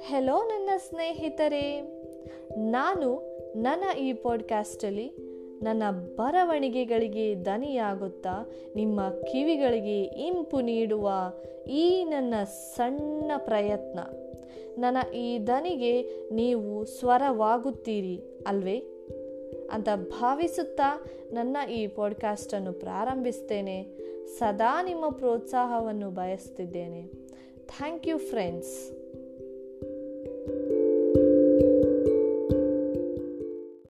Hello ನನ್ನ ಸ್ನೇಹಿತರೇ. ನಾನು ನನ್ನ ಈ ಪಾಡ್ಕ್ಯಾಸ್ಟಲ್ಲಿ ನನ್ನ ಬರವಣಿಗೆಗಳಿಗೆ ದನಿಯಾಗುತ್ತಾ, ನಿಮ್ಮ ಕಿವಿಗಳಿಗೆ ಇಂಪು ನೀಡುವ ಈ ನನ್ನ ಸಣ್ಣ ಪ್ರಯತ್ನ. ನನ್ನ ಈ ದನಿಗೆ ನೀವು ಸ್ವರವಾಗುತ್ತೀರಿ, ಅಲ್ವೇ? ಅಂತ ಭಾವಿಸುತ್ತಾ ನನ್ನ ಈ ಪಾಡ್ಕ್ಯಾಸ್ಟನ್ನು ಪ್ರಾರಂಭಿಸ್ತೇನೆ. ಸದಾ ನಿಮ್ಮ ಪ್ರೋತ್ಸಾಹವನ್ನು ಬಯಸ್ತಿದ್ದೇನೆ. Thank you friends